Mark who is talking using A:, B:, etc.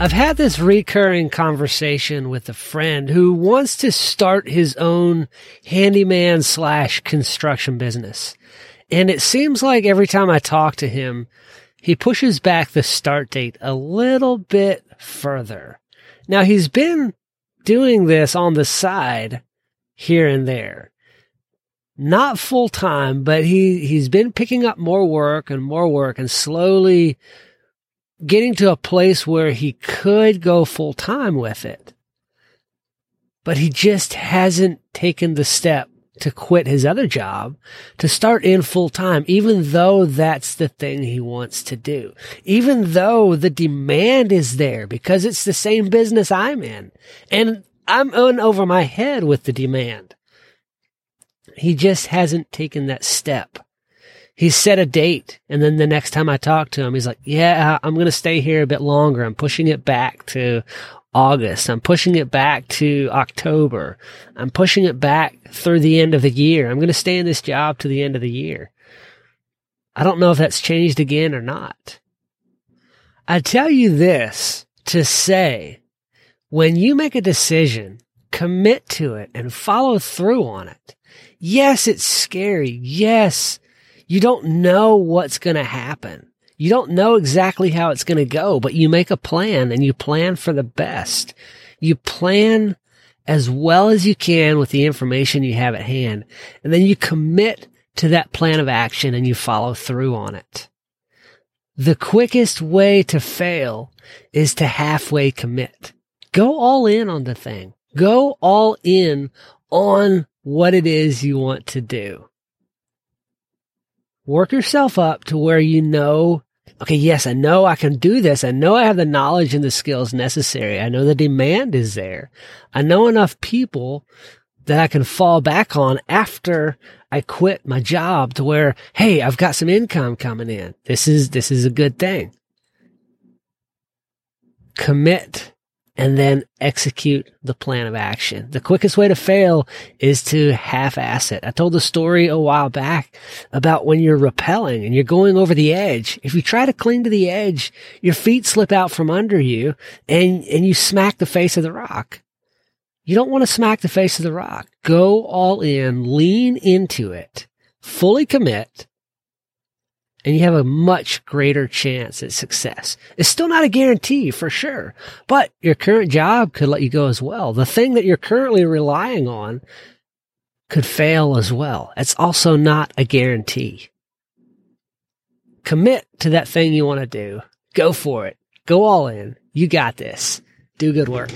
A: I've had this recurring conversation with a friend who wants to start his own handyman slash construction business. And it seems like every time I talk to him, he pushes back the start date a little bit further. Now he's been doing this on the side here and there. Not full time, but he, he's been picking up more work and more work and slowly getting to a place where he could go full time with it. But he just hasn't taken the step to quit his other job to start in full time, even though that's the thing he wants to do. Even though the demand is there because it's the same business I'm in and I'm in over my head with the demand. He just hasn't taken that step he set a date and then the next time I talked to him, he's like, yeah, I'm going to stay here a bit longer. I'm pushing it back to August. I'm pushing it back to October. I'm pushing it back through the end of the year. I'm going to stay in this job to the end of the year. I don't know if that's changed again or not. I tell you this to say when you make a decision, commit to it and follow through on it. Yes, it's scary. Yes, you don't know what's going to happen. You don't know exactly how it's going to go, but you make a plan and you plan for the best. You plan as well as you can with the information you have at hand. And then you commit to that plan of action and you follow through on it. The quickest way to fail is to halfway commit. Go all in on the thing. Go all in on what it is you want to do work yourself up to where you know, okay, yes, I know I can do this. I know I have the knowledge and the skills necessary. I know the demand is there. I know enough people that I can fall back on after I quit my job to where, hey, I've got some income coming in. This is, this is a good thing. Commit and then execute the plan of action. The quickest way to fail is to half-ass it. I told the story a while back about when you're rappelling and you're going over the edge. If you try to cling to the edge, your feet slip out from under you and, and you smack the face of the rock. You don't want to smack the face of the rock. Go all in, lean into it, fully commit, and you have a much greater chance at success. It's still not a guarantee for sure, but your current job could let you go as well. The thing that you're currently relying on could fail as well. It's also not a guarantee. Commit to that thing you want to do. Go for it. Go all in. You got this. Do good work.